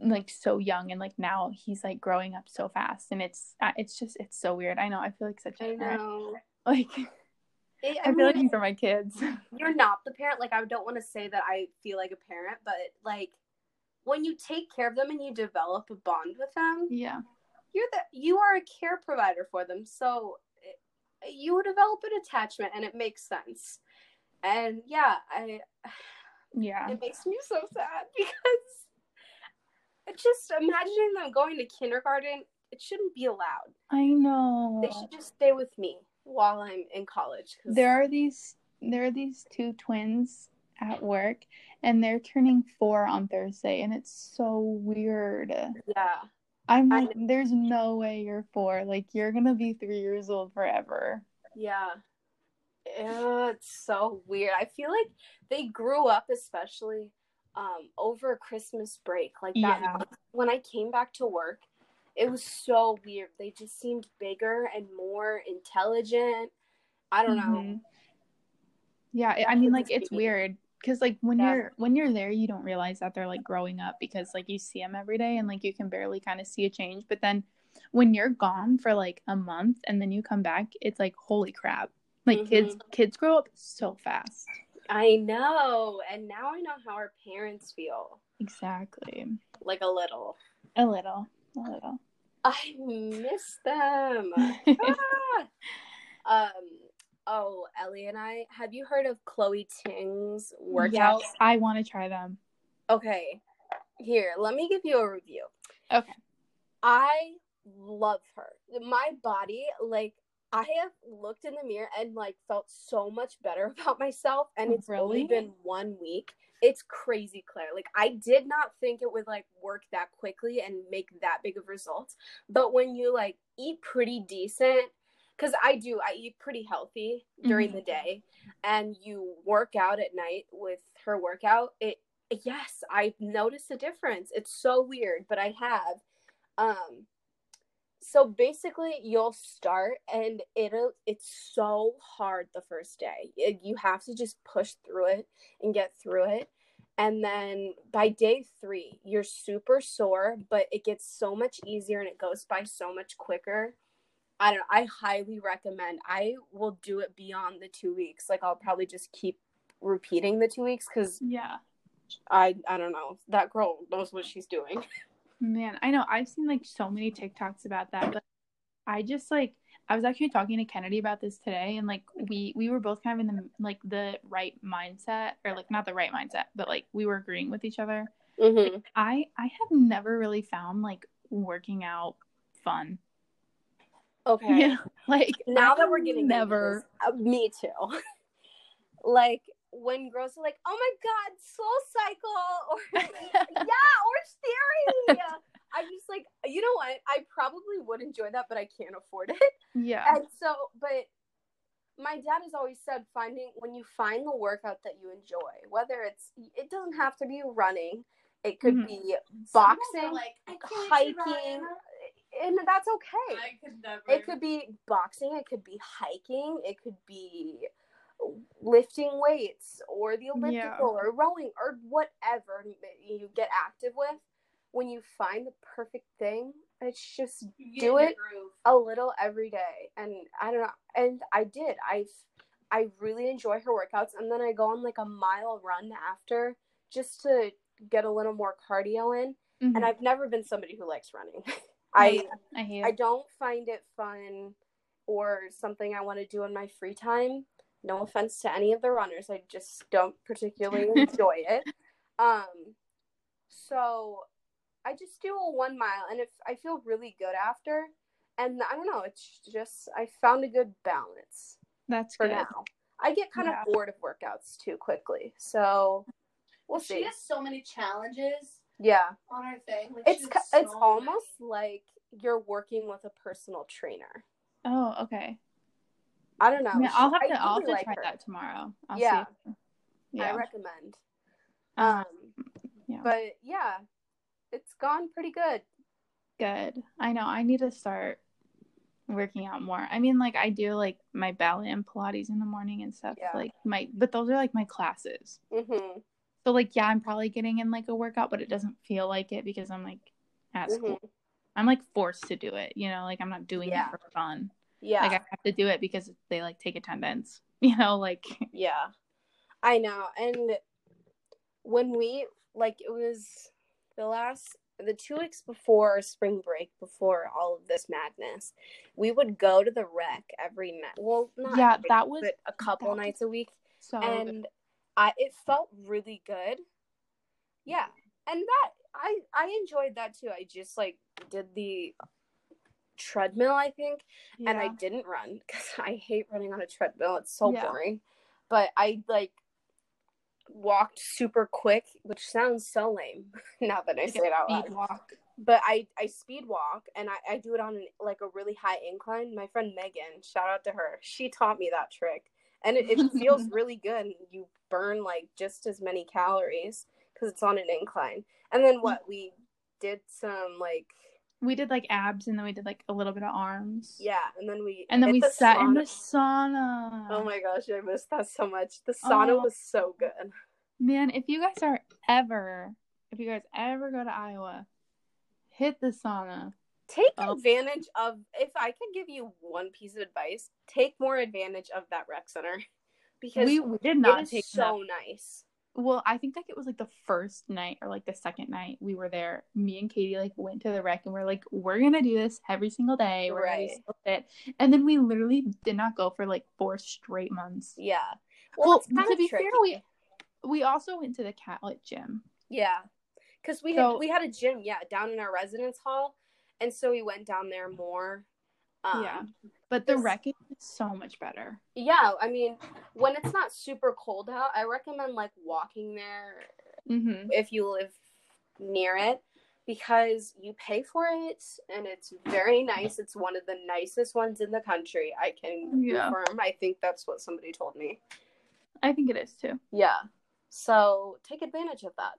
[SPEAKER 2] like so young and like now he's like growing up so fast and it's it's just it's so weird. I know I feel like such a
[SPEAKER 1] I
[SPEAKER 2] parent.
[SPEAKER 1] know.
[SPEAKER 2] Like
[SPEAKER 1] It,
[SPEAKER 2] I
[SPEAKER 1] I
[SPEAKER 2] feel like these are my kids.
[SPEAKER 1] you're not the parent. Like I don't want to say that I feel like a parent, but like when you take care of them and you develop a bond with them,
[SPEAKER 2] yeah.
[SPEAKER 1] you're the you are a care provider for them. So it, you develop an attachment, and it makes sense. And yeah, I
[SPEAKER 2] Yeah.
[SPEAKER 1] it makes me so sad because just imagining them going to kindergarten. It shouldn't be allowed.
[SPEAKER 2] I know.
[SPEAKER 1] They should just stay with me while I'm in college. 'cause-
[SPEAKER 2] There are these there are these two twins at work and they're turning 4 on Thursday and it's so weird.
[SPEAKER 1] yeah,
[SPEAKER 2] I'm like there's no way you're 4. Like you're to be 3 years old forever.
[SPEAKER 1] Yeah. Yeah, it's so weird. I feel like they grew up especially um over Christmas break. Like that
[SPEAKER 2] Yeah.
[SPEAKER 1] when I came back to work, it was so weird. They just seemed bigger and more intelligent. I don't know.
[SPEAKER 2] Mhm. Yeah, I- I mean like
[SPEAKER 1] It's
[SPEAKER 2] weird cuz like when
[SPEAKER 1] Yeah.
[SPEAKER 2] you're when you're there you don't realize that they're like growing up because like you see them every day and like you can barely kind of see a change, but then when you're gone for like a month and then you come back, it's like holy crap. Like kids kids grow up so fast.
[SPEAKER 1] I know. And now I know how our parents feel.
[SPEAKER 2] Exactly.
[SPEAKER 1] Like a little.
[SPEAKER 2] A little. A little.
[SPEAKER 1] I miss them. Ah! Um oh, Ellie and I, have you heard of Chloe Ting's workouts?
[SPEAKER 2] Yeah, I want to try them.
[SPEAKER 1] Okay. Here, let me give you a review.
[SPEAKER 2] Okay.
[SPEAKER 1] I love her. My body, like, I have looked in the mirror and like felt so much better about myself, and it's only been one week. It's crazy, Claire. Like, I did not think it would like work that quickly and make that big of results. But when you like eat pretty decent, because I do, I eat pretty healthy during
[SPEAKER 2] Mhm.
[SPEAKER 1] the day, and you work out at night with her workout, it yes, I've noticed a difference. It's so weird, but I have. Um so basically you'll start and it'll it's so hard the first day. You have to just push through it and get through it. And then by day 3, you're super sore, but it gets so much easier and it goes by so much quicker. I don't know. I highly recommend. I will do it beyond the 2 weeks. Like I'll probably just keep repeating the 2 weeks cuz
[SPEAKER 2] Yeah.
[SPEAKER 1] I I don't know. That girl knows what she's doing.
[SPEAKER 2] Man, I know. I've seen like so many TikToks about that, but I just like I was actually talking to Kennedy about this today and like we we were both kind of in the like the right mindset or like not the right mindset, but like we were agreeing with each other.
[SPEAKER 1] Mhm.
[SPEAKER 2] I I have never really found like working out fun.
[SPEAKER 1] Okay.
[SPEAKER 2] Yeah. Like
[SPEAKER 1] now that we're getting
[SPEAKER 2] never
[SPEAKER 1] this, uh, me too like when girls are like oh my god soul cycle or yeah or theory i'm just like you know what i probably would enjoy that but i can't afford it
[SPEAKER 2] Yeah.
[SPEAKER 1] and so but my dad has always said finding when you find the workout that you enjoy, whether it's it doesn't have to be running, it could
[SPEAKER 2] Mhm.
[SPEAKER 1] be boxing,
[SPEAKER 3] like,
[SPEAKER 1] hiking, and that's okay.
[SPEAKER 3] I could never.
[SPEAKER 1] It could be boxing, it could be hiking, it could be lifting weights or the elliptical
[SPEAKER 2] Yeah.
[SPEAKER 1] or rowing or whatever you get active with. When you find the perfect thing, it's just do it.
[SPEAKER 3] groove.
[SPEAKER 1] a little every day. And I don't know, and I did. I I really enjoy her workouts, and then I go on like a mile run after just to get a little more cardio in.
[SPEAKER 2] Mhm.
[SPEAKER 1] And I've never been somebody who likes running. I
[SPEAKER 2] I hate
[SPEAKER 1] I don't find it fun or something I want to do in my free time. No offense to any of the runners, I just don't particularly enjoy it. Um, so I just do a one mile, and if I feel really good after, and I don't know, it's just I found a good balance
[SPEAKER 2] That's
[SPEAKER 1] for
[SPEAKER 2] good.
[SPEAKER 1] now. I get kind
[SPEAKER 2] Yeah.
[SPEAKER 1] of bored of workouts too quickly, so we'll
[SPEAKER 3] she
[SPEAKER 1] see.
[SPEAKER 3] She has so many challenges
[SPEAKER 1] Yeah,
[SPEAKER 3] on her thing. Like,
[SPEAKER 1] it's
[SPEAKER 3] she
[SPEAKER 1] ki-
[SPEAKER 3] has
[SPEAKER 1] it's
[SPEAKER 3] so
[SPEAKER 1] almost like you're working with a personal trainer.
[SPEAKER 2] Oh, okay.
[SPEAKER 1] I don't know.
[SPEAKER 2] I mean, I'll have to. I'll have to
[SPEAKER 1] like
[SPEAKER 2] try
[SPEAKER 1] her.
[SPEAKER 2] that tomorrow. I'll
[SPEAKER 1] Yeah.
[SPEAKER 2] See.
[SPEAKER 1] I recommend.
[SPEAKER 2] Um, yeah.
[SPEAKER 1] but yeah, it's gone pretty good.
[SPEAKER 2] Good. I know. I need to start working out more. I mean, like I do like my ballet and Pilates in the morning and stuff.
[SPEAKER 1] Yeah.
[SPEAKER 2] Like my, but those are like my classes.
[SPEAKER 1] hmm
[SPEAKER 2] So like, yeah, I'm probably getting in like a workout, but it doesn't feel like it because I'm like at
[SPEAKER 1] Mhm.
[SPEAKER 2] school. I'm like forced to do it. You know, like I'm not doing
[SPEAKER 1] Yeah.
[SPEAKER 2] it for fun.
[SPEAKER 1] Yeah,
[SPEAKER 2] Like I have to do it because they like take attendance. You know, like
[SPEAKER 1] yeah, I know. And when we like, it was the last, the two weeks before spring break, before all of this madness, we would go to the rec every night. Well, not
[SPEAKER 2] Yeah,
[SPEAKER 1] every
[SPEAKER 2] that was-
[SPEAKER 1] a couple nights a week,
[SPEAKER 2] so.
[SPEAKER 1] and I it felt really good. Yeah, and that I I enjoyed that too. I just like did the treadmill, I think, and I didn't run because I hate running on a treadmill. It's so
[SPEAKER 2] Yeah.
[SPEAKER 1] boring. But I like walked super quick, which sounds so lame now that I say it out loud.
[SPEAKER 2] walk.
[SPEAKER 1] But I I speed walk and I, I do it on an, like a really high incline. My friend Megan, shout out to her, she taught me that trick, and it, it feels really good. You burn like just as many calories because it's on an incline. And then mm. what we did some like
[SPEAKER 2] We did like abs and then we did like a little bit of arms.
[SPEAKER 1] yeah, and then we
[SPEAKER 2] And then we
[SPEAKER 1] the
[SPEAKER 2] sat in the sauna.
[SPEAKER 1] Oh my gosh, I missed that so much. The oh. sauna
[SPEAKER 2] Oh.
[SPEAKER 1] was so good.
[SPEAKER 2] Man, if you guys are ever, if you guys ever go to Iowa, hit the sauna.
[SPEAKER 1] Take
[SPEAKER 2] Oh.
[SPEAKER 1] advantage of if I could give you one piece of advice, take more advantage of that rec center because
[SPEAKER 2] We, we did not take
[SPEAKER 1] so
[SPEAKER 2] enough.
[SPEAKER 1] nice.
[SPEAKER 2] Well, I think like it was like the first night or like the second night we were there. Me and Katie like went to the rec and we're like, we're gonna do this every single day. We're gonna
[SPEAKER 1] Right.
[SPEAKER 2] fit. And then we literally did not go for like four straight months.
[SPEAKER 1] Yeah.
[SPEAKER 2] Well,
[SPEAKER 1] kind
[SPEAKER 2] to be fair, we we also went to the Catlett gym.
[SPEAKER 1] Yeah, because we
[SPEAKER 2] So-
[SPEAKER 1] had we had a gym, yeah, down in our residence hall, and so we went down there more. Um,
[SPEAKER 2] yeah, but the
[SPEAKER 1] this-
[SPEAKER 2] rec is so much better.
[SPEAKER 1] yeah. I mean, when it's not super cold out, I recommend like walking there
[SPEAKER 2] Mm-hmm.
[SPEAKER 1] if you live near it because you pay for it and it's very nice. It's one of the nicest ones in the country. I can
[SPEAKER 2] Yeah.
[SPEAKER 1] confirm. I think that's what somebody told me.
[SPEAKER 2] I think it is too.
[SPEAKER 1] Yeah. So take advantage of that.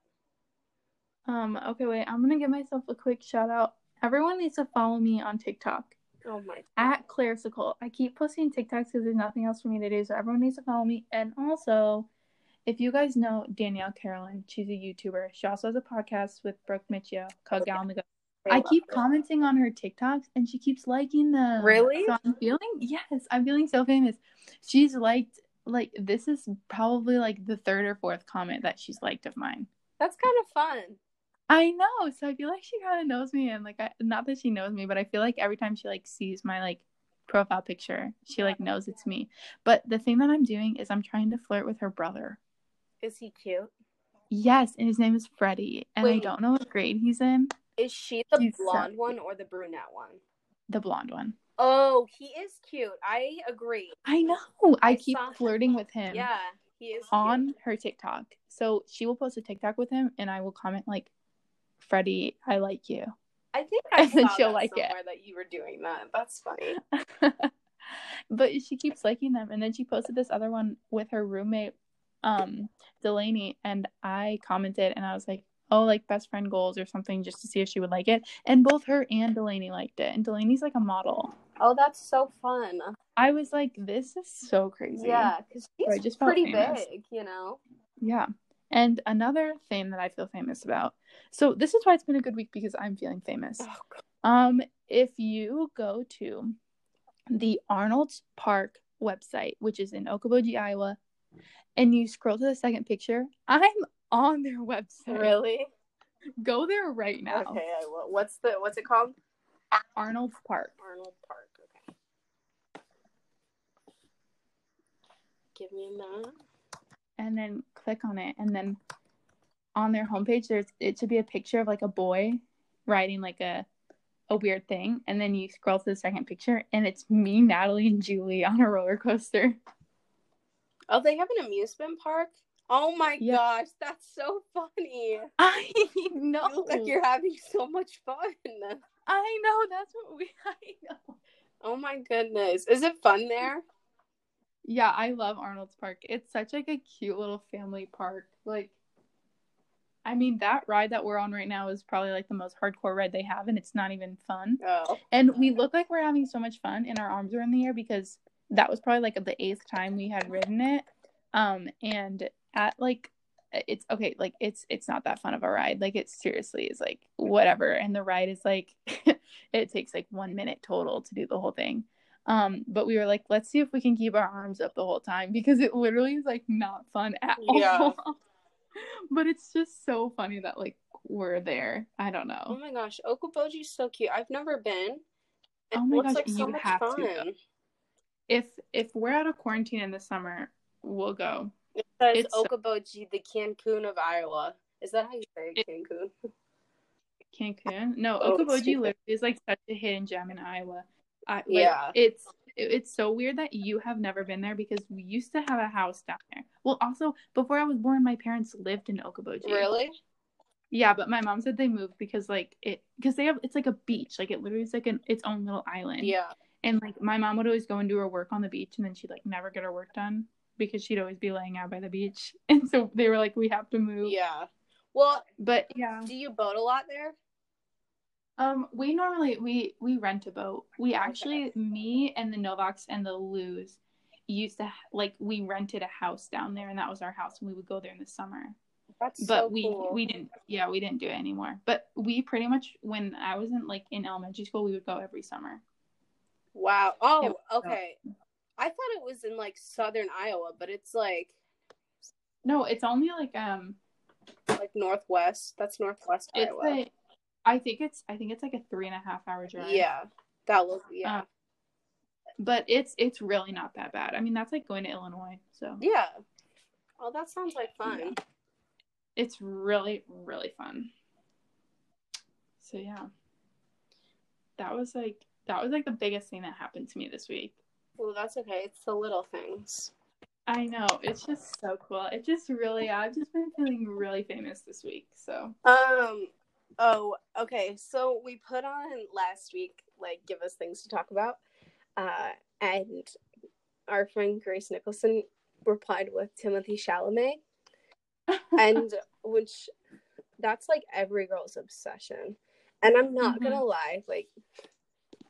[SPEAKER 2] Um, okay, wait, I'm gonna give myself a quick shout out. Everyone needs to follow me on TikTok
[SPEAKER 1] Oh my.
[SPEAKER 2] at Clairsicle. I keep posting TikToks because there's nothing else for me to do, so everyone needs to follow me. And also, if you guys know Danielle Carolan, she's a YouTuber. She also has a podcast with Brooke Mitchell called. Gal the Go. I keep commenting on her TikToks and she keeps liking them.
[SPEAKER 1] Really?
[SPEAKER 2] So I'm feeling yes, I'm feeling so famous. She's liked like this is probably like the third or fourth comment that she's liked of mine.
[SPEAKER 1] That's kind of fun.
[SPEAKER 2] I know. So I feel like she kind of knows me and like I, not that she knows me, but I feel like every time she like sees my like profile picture, she like knows it's me. But the thing that I'm doing is I'm trying to flirt with her brother.
[SPEAKER 1] Is he cute?
[SPEAKER 2] Yes, and his name is Freddie, and I don't know what grade he's in.
[SPEAKER 1] Is she the
[SPEAKER 2] She's so
[SPEAKER 1] blonde
[SPEAKER 2] cute.
[SPEAKER 1] one or the brunette one?
[SPEAKER 2] The blonde one.
[SPEAKER 1] Oh, he is cute. I agree.
[SPEAKER 2] I know. I,
[SPEAKER 1] I
[SPEAKER 2] keep
[SPEAKER 1] him.
[SPEAKER 2] flirting with him.
[SPEAKER 1] Yeah, he is cute.
[SPEAKER 2] on her TikTok. So she will post a TikTok with him, and I will comment like, "Freddie, I like you."
[SPEAKER 1] I think I
[SPEAKER 2] and then
[SPEAKER 1] saw
[SPEAKER 2] she'll
[SPEAKER 1] that
[SPEAKER 2] like it.
[SPEAKER 1] that you were doing that. That's funny.
[SPEAKER 2] but she keeps liking them and then she posted this other one with her roommate um delaney and i commented and i was like oh like best friend goals or something just to see if she would like it and both her and delaney liked it and delaney's like a model
[SPEAKER 1] Oh, that's so fun.
[SPEAKER 2] i was like this is so crazy
[SPEAKER 1] Yeah, because she's pretty
[SPEAKER 2] famous.
[SPEAKER 1] big, you know.
[SPEAKER 2] yeah and another thing that i feel famous about so this is why it's been a good week because i'm feeling famous
[SPEAKER 1] Oh,
[SPEAKER 2] Um, if you go to the Arnold's Park website, which is in Okoboji, Iowa, and you scroll to the second picture, I'm on their website.
[SPEAKER 1] Really?
[SPEAKER 2] Go there right now.
[SPEAKER 1] Okay. I will. What's the what's it called?
[SPEAKER 2] Arnold's Park.
[SPEAKER 1] Arnold Park. Okay. Give me a minute.
[SPEAKER 2] And then click on it. And then on their homepage there's it should be a picture of like a boy riding like a a weird thing. And then you scroll to the second picture and it's me, Natalie, and Julie on a roller coaster.
[SPEAKER 1] Oh, they have an amusement park. Oh my
[SPEAKER 2] Yeah.
[SPEAKER 1] gosh, that's so funny.
[SPEAKER 2] I know.
[SPEAKER 1] You look like you're having so much fun.
[SPEAKER 2] I know. That's what we. I know.
[SPEAKER 1] Oh my goodness, is it fun there?
[SPEAKER 2] Yeah, I love Arnold's Park. It's such like a cute little family park. Like, I mean, that ride that we're on right now is probably like the most hardcore ride they have, and it's not even fun.
[SPEAKER 1] Oh,
[SPEAKER 2] And we look like we're having so much fun, and our arms are in the air because that was probably like the eighth time we had ridden it. Um, and at like, it's okay. Like, it's it's not that fun of a ride. Like, it seriously is like whatever. And the ride is like, it takes like one minute total to do the whole thing. Um, but we were like, let's see if we can keep our arms up the whole time because it literally is like not fun at
[SPEAKER 1] Yeah.
[SPEAKER 2] all. but it's just so funny that like we're there. I don't know.
[SPEAKER 1] oh my gosh, Okoboji's so cute. I've never been. It
[SPEAKER 2] Oh my
[SPEAKER 1] looks
[SPEAKER 2] gosh,
[SPEAKER 1] like so
[SPEAKER 2] you
[SPEAKER 1] much
[SPEAKER 2] have
[SPEAKER 1] fun.
[SPEAKER 2] go. If if we're out of quarantine in the summer, we'll go.
[SPEAKER 1] It says
[SPEAKER 2] It's so-
[SPEAKER 1] the Cancun of Iowa. Is that how you say
[SPEAKER 2] It-
[SPEAKER 1] Cancun?
[SPEAKER 2] Cancun. No,
[SPEAKER 1] Oh,
[SPEAKER 2] Okoboji literally is like such a hidden gem in Iowa. I, like,
[SPEAKER 1] Yeah.
[SPEAKER 2] it's it's so weird that you have never been there because we used to have a house down there. Well, also before I was born, my parents lived in Okoboji.
[SPEAKER 1] Really?
[SPEAKER 2] Yeah, but my mom said they moved because like it because they have it's like a beach, like it literally is like an its own little island.
[SPEAKER 1] Yeah.
[SPEAKER 2] And like my mom would always go and do her work on the beach, and then she'd like never get her work done because she'd always be laying out by the beach. And so they were like, we have to move.
[SPEAKER 1] Yeah. Well,
[SPEAKER 2] But yeah.
[SPEAKER 1] do you boat a lot there?
[SPEAKER 2] Um, we normally we we rent a boat. We actually me and the Novaks and the Lus used to like we rented a house down there, and that was our house, and we would go there in the summer.
[SPEAKER 1] That's
[SPEAKER 2] But
[SPEAKER 1] so
[SPEAKER 2] we
[SPEAKER 1] cool.
[SPEAKER 2] we didn't yeah we didn't do it anymore. But we pretty much when I was in like in elementary school, we would go every summer.
[SPEAKER 1] Wow. Oh,
[SPEAKER 2] was so-
[SPEAKER 1] okay. I thought it was in like southern Iowa, but it's like
[SPEAKER 2] No, it's only like um
[SPEAKER 1] like northwest. That's northwest
[SPEAKER 2] it's
[SPEAKER 1] Iowa.
[SPEAKER 2] I think it's I think it's like a three and a half hour drive.
[SPEAKER 1] yeah. That was yeah.
[SPEAKER 2] Uh, but it's it's really not that bad. I mean that's like going to Illinois, so
[SPEAKER 1] yeah. Oh, that sounds like fun.
[SPEAKER 2] Yeah. it's really really fun. So yeah, that was like that was like the biggest thing that happened to me this week.
[SPEAKER 1] Well, that's okay. It's the little things.
[SPEAKER 2] I know it's just so cool. It just really I've just been feeling really famous this week. So
[SPEAKER 1] Um. Oh, okay. So we put on last week, like, give us things to talk about, uh, and our friend Grace Nicholson replied with Timothée Chalamet, and which that's like every girl's obsession. And I'm not
[SPEAKER 2] Mhm.
[SPEAKER 1] gonna lie, like,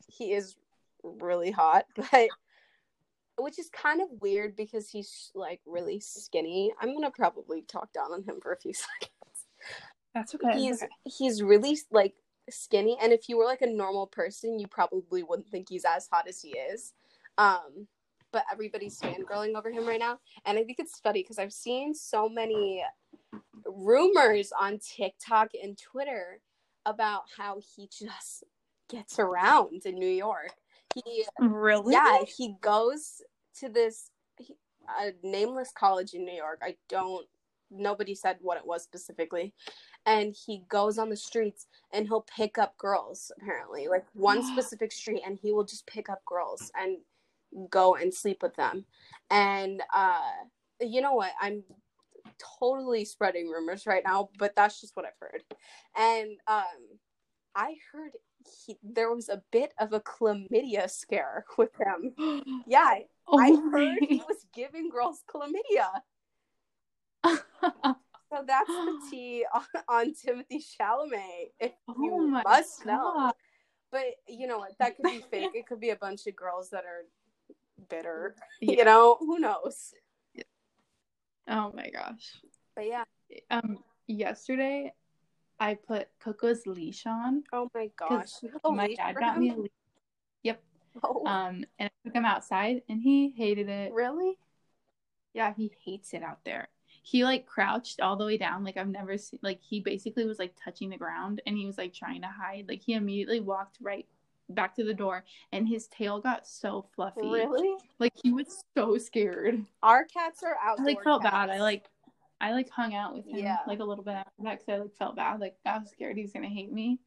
[SPEAKER 1] he is really hot, but which is kind of weird because he's like really skinny. I'm gonna probably talk down on him for a few seconds
[SPEAKER 2] that's okay.
[SPEAKER 1] he's he's really like skinny and if you were like a normal person you probably wouldn't think he's as hot as he is. Um but everybody's fangirling over him right now and i think it's funny because i've seen so many rumors on tiktok and twitter about how he just gets around in new york. He
[SPEAKER 2] really?
[SPEAKER 1] yeah he goes to this he- a nameless college in new york. I don't nobody said what it was specifically and he goes on the streets and he'll pick up girls apparently like one specific street and he will just pick up girls and go and sleep with them and uh you know what i'm totally spreading rumors right now but that's just what i've heard and um i heard he, there was a bit of a chlamydia scare with him. Yeah, I,
[SPEAKER 2] oh
[SPEAKER 1] I heard he was giving girls chlamydia. So that's the tea on, on Timothée Chalamet. If you
[SPEAKER 2] oh my
[SPEAKER 1] must know. But you know what? That could be fake. It could be a bunch of girls that are bitter.
[SPEAKER 2] Yeah.
[SPEAKER 1] You know, who knows?
[SPEAKER 2] Oh my gosh.
[SPEAKER 1] But yeah.
[SPEAKER 2] Um, yesterday I put Coco's leash on.
[SPEAKER 1] Oh my gosh. You
[SPEAKER 2] my dad got me a leash. Yep.
[SPEAKER 1] Oh,
[SPEAKER 2] Um, and I took him outside, and he hated it.
[SPEAKER 1] really?
[SPEAKER 2] Yeah, he hates it out there. He like crouched all the way down, like I've never seen. Like he basically was like touching the ground, and he was like trying to hide. Like he immediately walked right back to the door, and his tail got so fluffy.
[SPEAKER 1] Really?
[SPEAKER 2] Like he was so scared.
[SPEAKER 1] Our cats are
[SPEAKER 2] I
[SPEAKER 1] outdoor.
[SPEAKER 2] like felt bad. I like, I like hung out with him
[SPEAKER 1] Yeah.
[SPEAKER 2] like a little bit after that because I like felt bad. Like I was scared he's gonna hate me.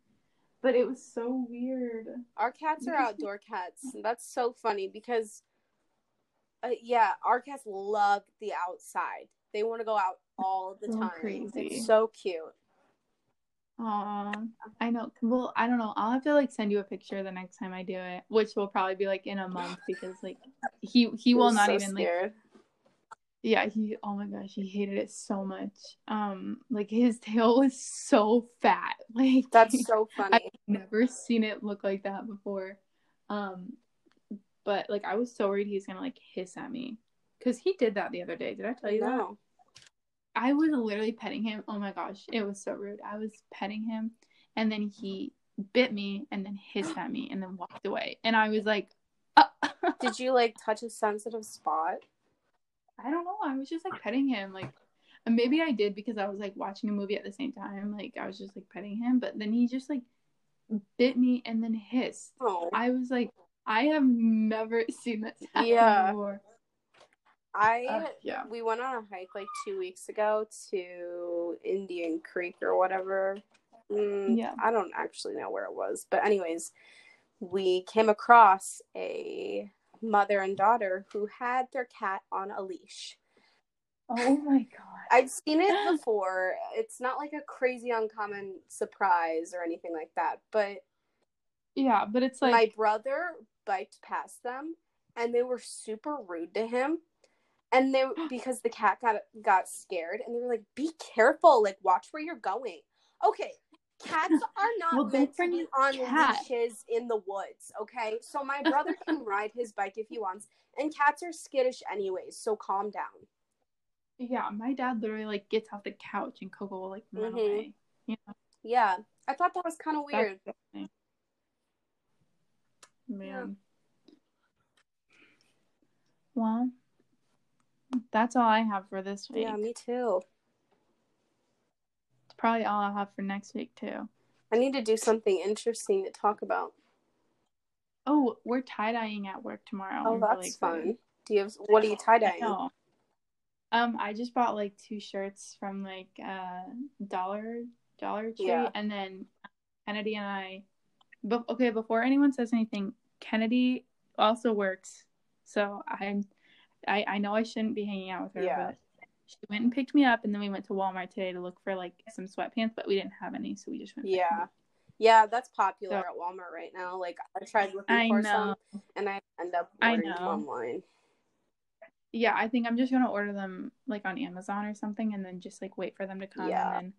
[SPEAKER 2] But it was so weird.
[SPEAKER 1] Our cats are outdoor cats. That's so funny because, uh, yeah, our cats love the outside. They want to go out all the
[SPEAKER 2] So
[SPEAKER 1] time.
[SPEAKER 2] crazy.
[SPEAKER 1] It's so cute.
[SPEAKER 2] Aw, I know. Well, I don't know. I'll have to like send you a picture the next time I do it, which will probably be like in a month because like he he will not
[SPEAKER 1] so
[SPEAKER 2] even like yeah he oh my gosh he hated it so much. Um, like his tail was so fat. Like
[SPEAKER 1] That's so funny.
[SPEAKER 2] I've never seen it look like that before. Um, but like I was so worried he was gonna like hiss at me because he did that the other day. Did I tell you that?
[SPEAKER 1] no.
[SPEAKER 2] I was literally petting him. Oh my gosh, it was so rude. I was petting him, and then he bit me, and then hissed at me, and then walked away. And I was like, uh,
[SPEAKER 1] Did you like touch a sensitive spot?
[SPEAKER 2] I don't know. I was just like petting him, like maybe I did because I was like watching a movie at the same time. Like I was just like petting him, but then he just like bit me and then hissed.
[SPEAKER 1] Oh,
[SPEAKER 2] I was like, I have never seen that happen
[SPEAKER 1] Yeah.
[SPEAKER 2] before.
[SPEAKER 1] I
[SPEAKER 2] Uh, yeah.
[SPEAKER 1] we went on a hike like two weeks ago to Indian Creek or whatever. Mm,
[SPEAKER 2] Yeah.
[SPEAKER 1] I don't actually know where it was, but anyways, we came across a mother and daughter who had their cat on a leash.
[SPEAKER 2] Oh my god.
[SPEAKER 1] I've seen it before. It's not like a crazy uncommon surprise or anything like that, but
[SPEAKER 2] Yeah, but it's like
[SPEAKER 1] my brother biked past them and they were super rude to him and they because the cat got got scared and they were like be careful like watch where you're going okay cats are not
[SPEAKER 2] Well,
[SPEAKER 1] meant to be on
[SPEAKER 2] cat.
[SPEAKER 1] leashes in the woods okay so my brother can ride his bike if he wants and cats are skittish anyways so calm down
[SPEAKER 2] yeah, my dad literally like gets off the couch and Coco will like run
[SPEAKER 1] Mhm.
[SPEAKER 2] away. You know,
[SPEAKER 1] yeah i thought that was kind of weird
[SPEAKER 2] That's the thing. Man. Well, that's all I have for this week.
[SPEAKER 1] yeah me too
[SPEAKER 2] It's probably all I'll have for next week too.
[SPEAKER 1] i need to do something interesting to talk about
[SPEAKER 2] Oh, we're tie dyeing at work tomorrow.
[SPEAKER 1] oh
[SPEAKER 2] I'm
[SPEAKER 1] that's
[SPEAKER 2] really
[SPEAKER 1] fun do you have what are you tie dyeing.
[SPEAKER 2] Um, I just bought like two shirts from like uh Dollar Dollar Tree,
[SPEAKER 1] Yeah.
[SPEAKER 2] and then Kennedy and I. But okay, before anyone says anything, Kennedy also works, so I'm. I I know I shouldn't be hanging out with her,
[SPEAKER 1] Yeah.
[SPEAKER 2] but she went and picked me up, and then we went to Walmart today to look for like some sweatpants, but we didn't have any, so we just went.
[SPEAKER 1] Yeah. Yeah, that's popular
[SPEAKER 2] So-
[SPEAKER 1] at Walmart right now. Like I tried looking
[SPEAKER 2] I
[SPEAKER 1] for
[SPEAKER 2] know.
[SPEAKER 1] some and I end up ordering online.
[SPEAKER 2] Yeah, I think I'm just gonna order them like on Amazon or something, and then just like wait for them to come,
[SPEAKER 1] Yeah.
[SPEAKER 2] and then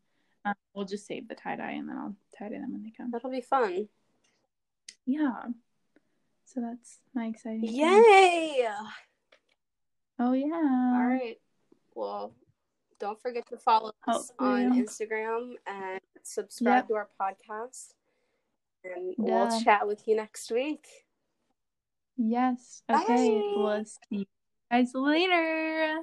[SPEAKER 2] um, we'll just save the tie dye, and then I'll tie dye them when they come.
[SPEAKER 1] That'll be fun.
[SPEAKER 2] Yeah. So that's my exciting. thing. Oh yeah.
[SPEAKER 1] All right. Well, don't forget to follow us oh,
[SPEAKER 2] Hopefully.
[SPEAKER 1] on Instagram and subscribe
[SPEAKER 2] Yep.
[SPEAKER 1] to our podcast. And we'll chat with you next week.
[SPEAKER 2] Yes. Okay.
[SPEAKER 1] Bye.
[SPEAKER 2] We'll see you guys later.